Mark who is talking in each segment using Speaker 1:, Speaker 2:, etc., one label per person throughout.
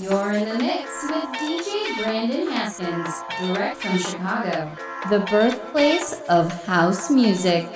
Speaker 1: You're in the mix with DJ Brandon Haskins, direct from Chicago, the birthplace of house music.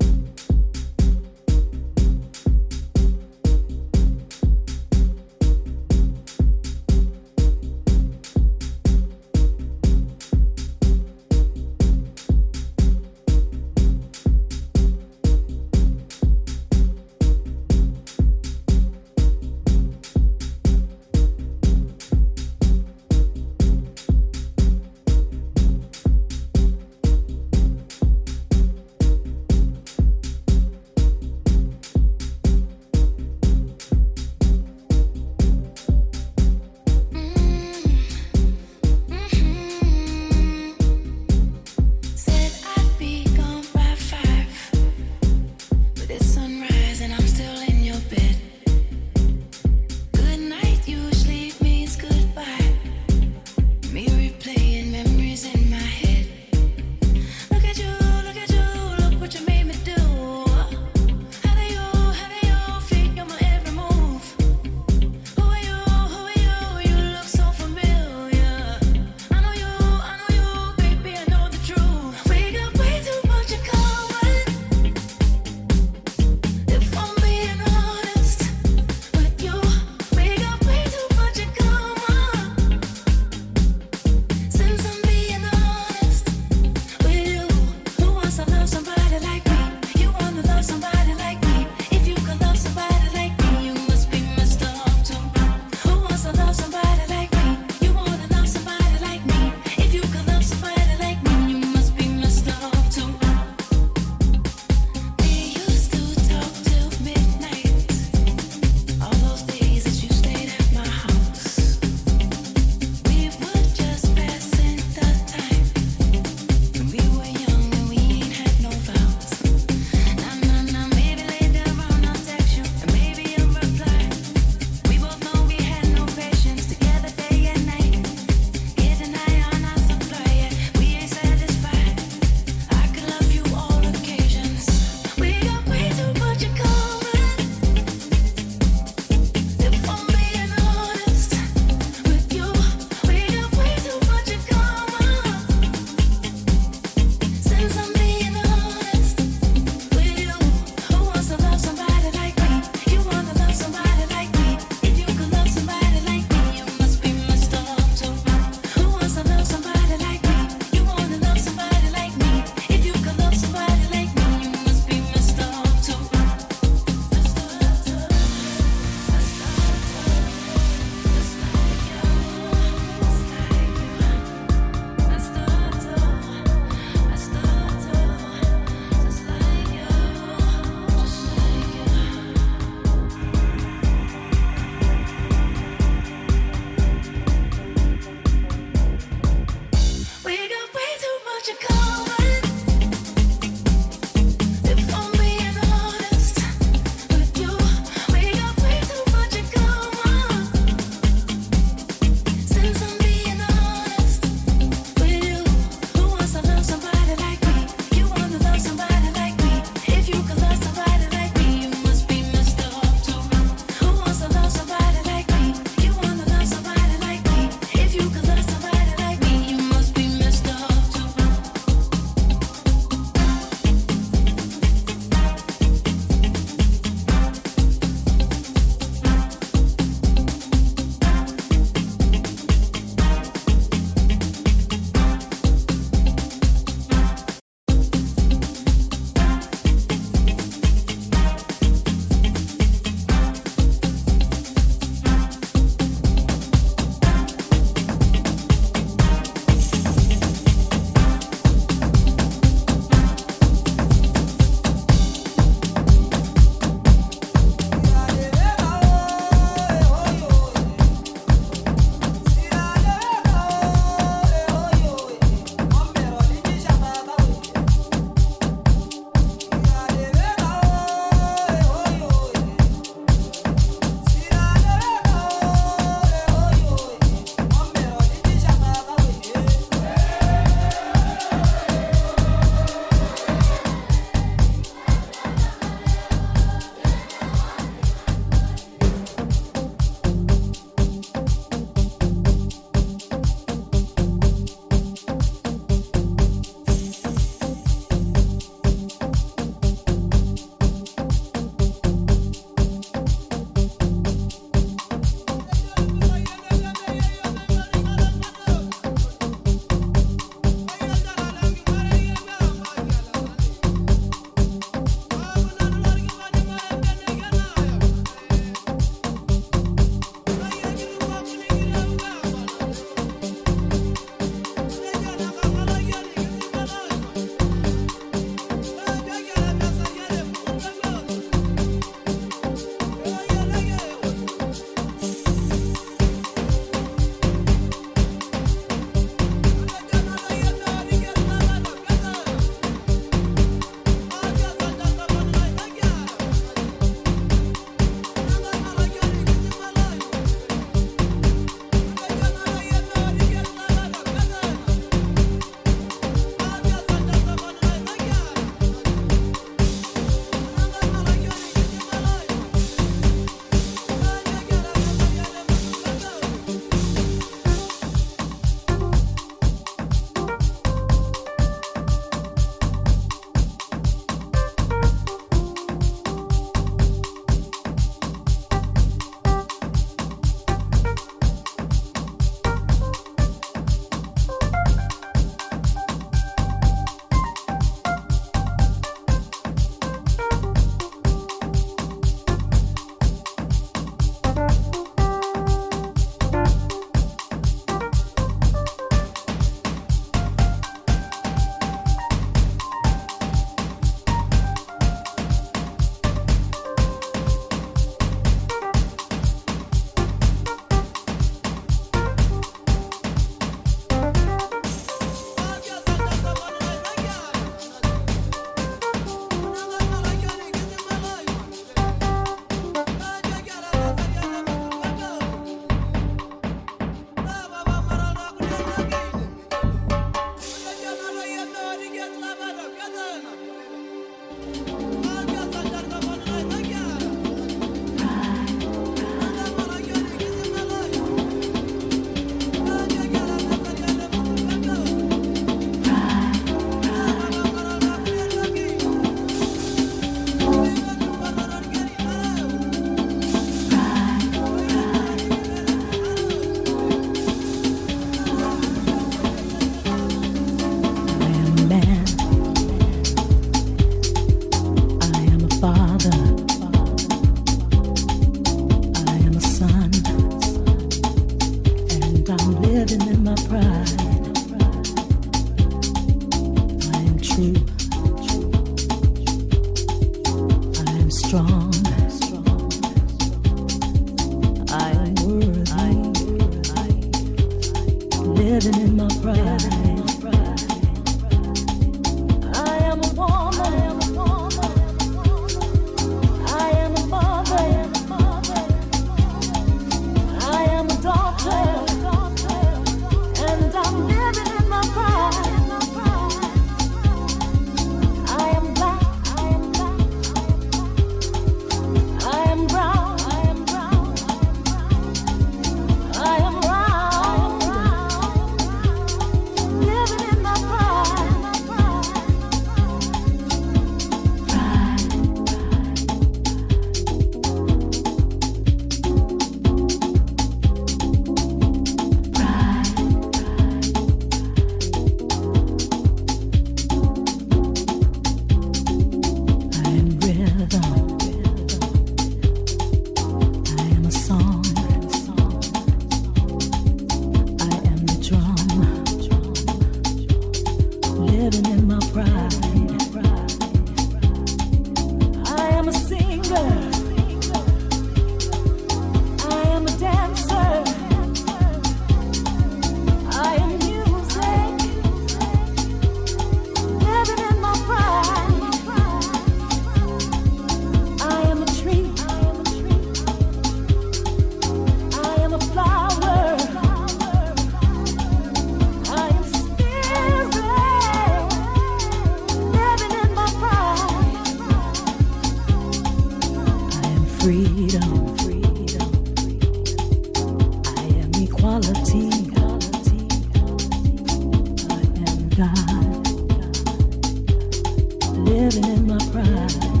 Speaker 2: Sensation. Ooh, you got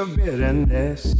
Speaker 3: of bitterness.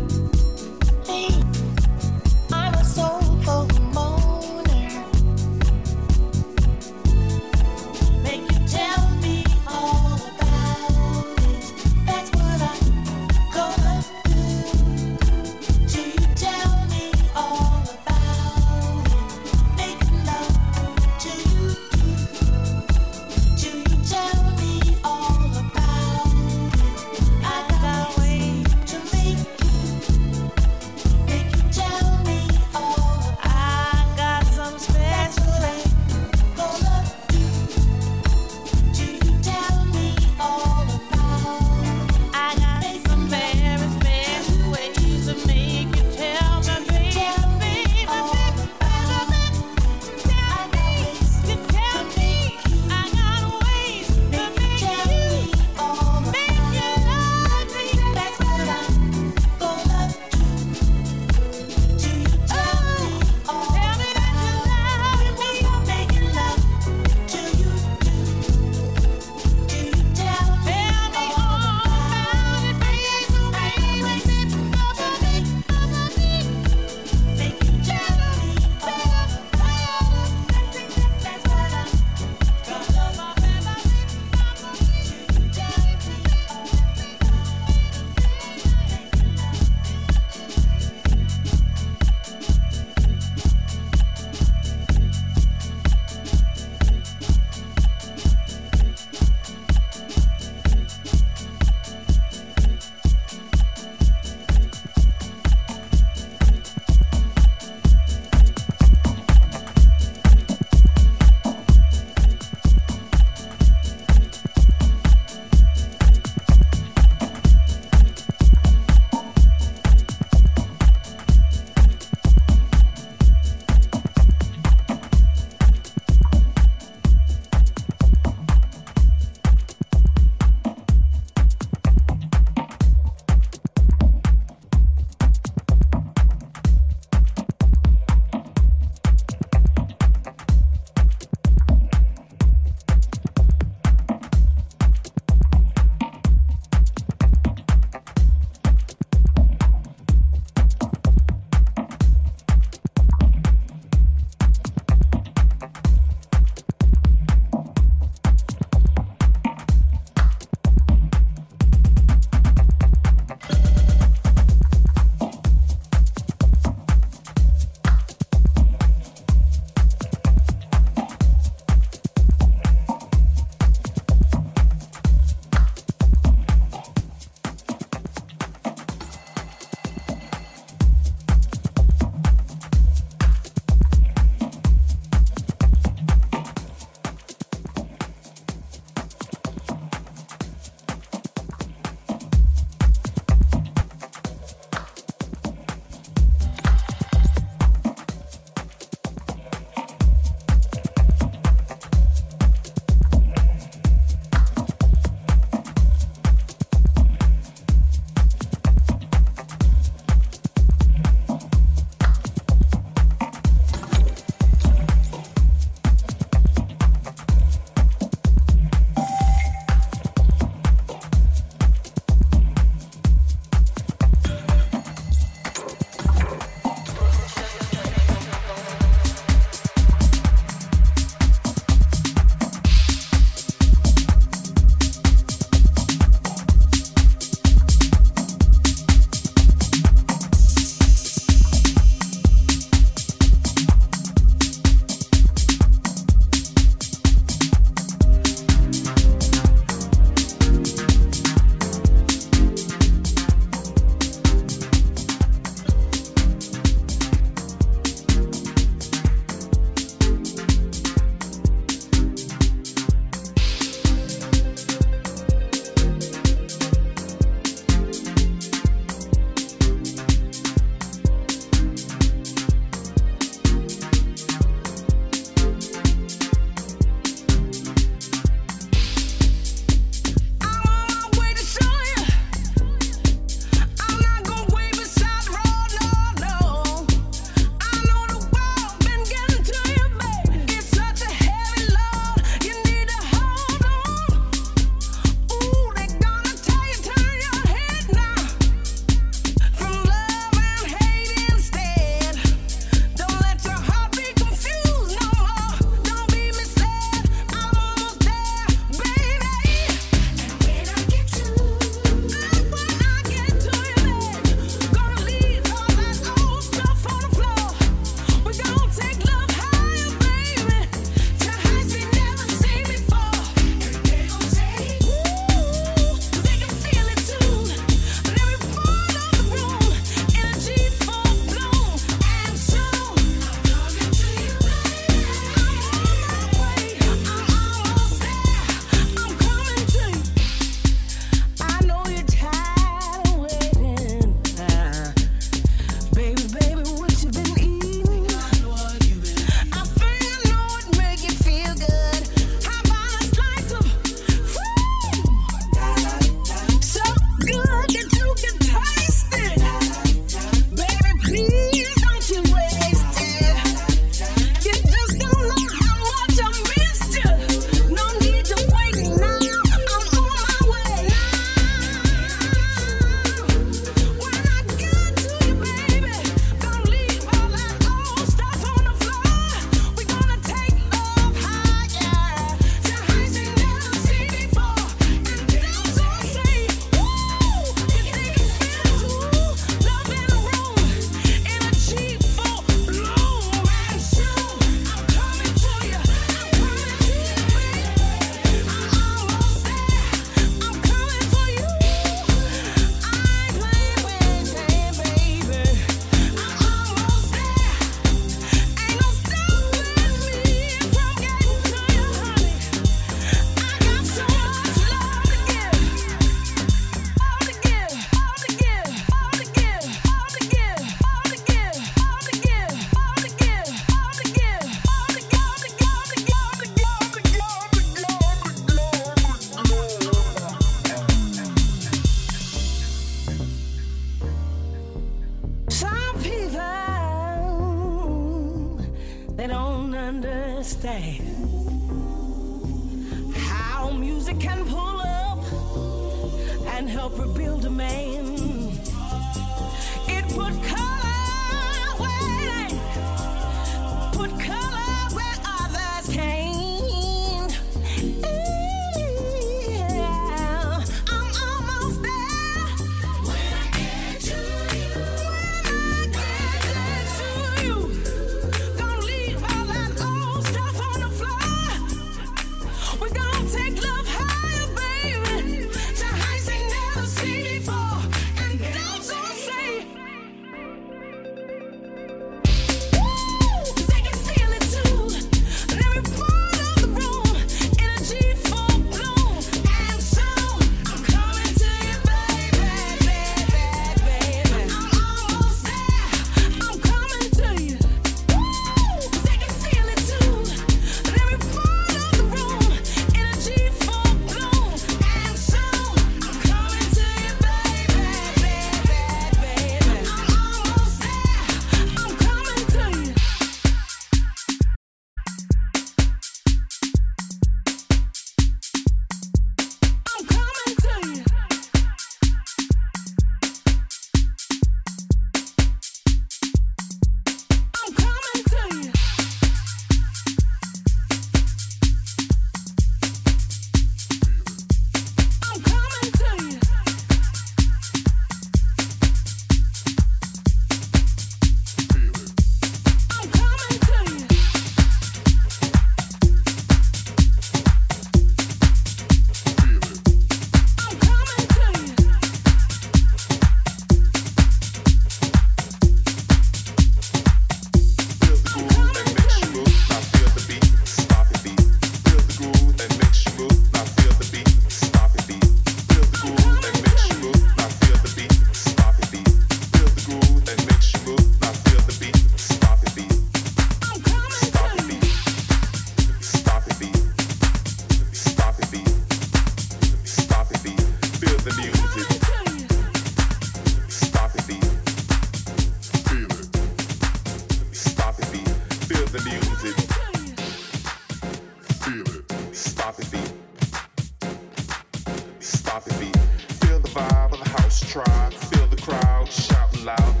Speaker 4: tribe, feel the crowd shouting loud.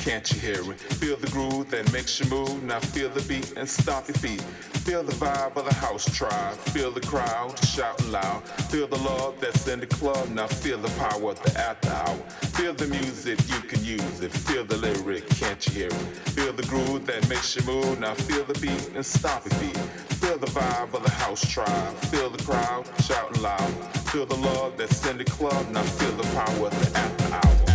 Speaker 4: Can't you hear it? Feel the groove that makes you move. Now feel the beat and stomp your feet. Feel the vibe of the house tribe. Feel the crowd shouting loud. Feel the love that's in the club. Now feel the power of the after hour. Feel the music, you can use it. Feel the lyric, can't you hear it? Feel the groove that makes you move. Now feel the beat and stomp your feet. Feel the vibe of the house tribe. Feel the crowd shouting loud. Feel the love that's in the club. Now feel the power of the after hour.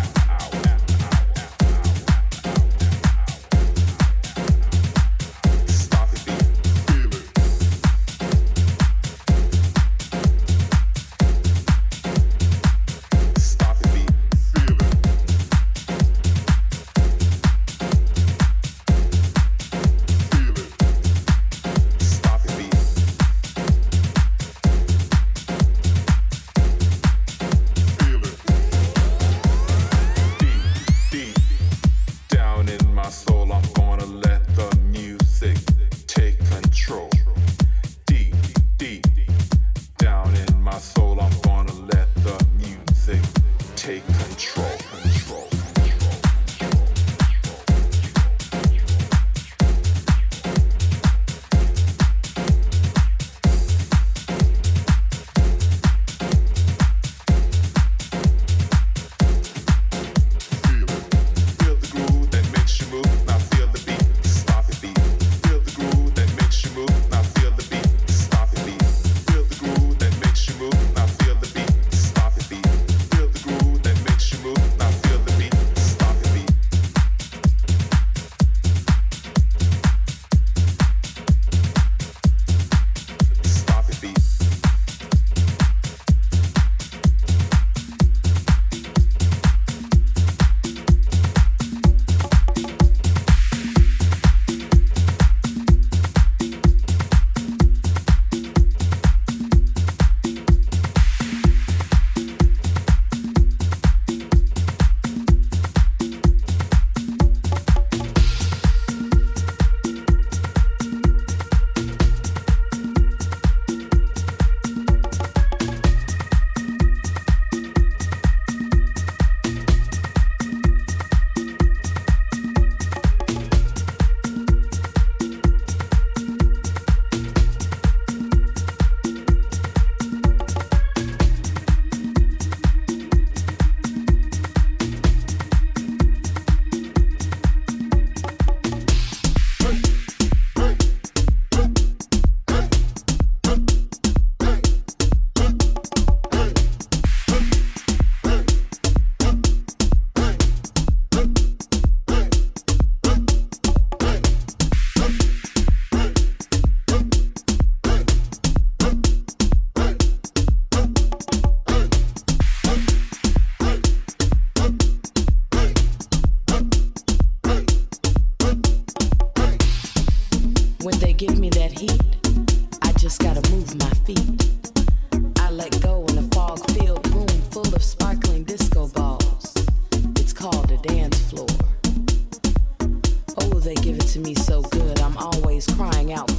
Speaker 5: crying out.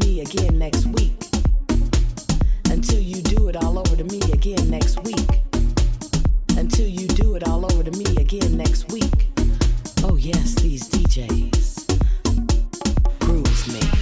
Speaker 5: me again next week. Until you do it all over to me again next week. Until you do it all over to me again next week. Oh, yes, these DJs. Grooves me.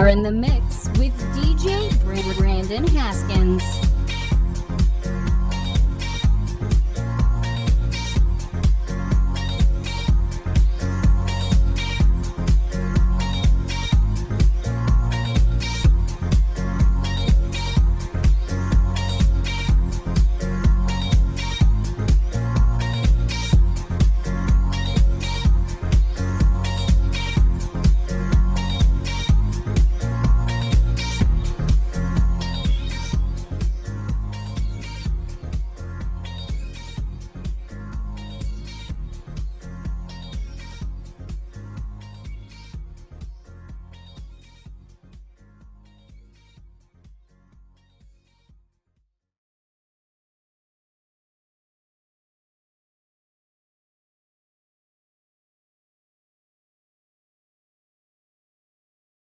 Speaker 1: You're in the mix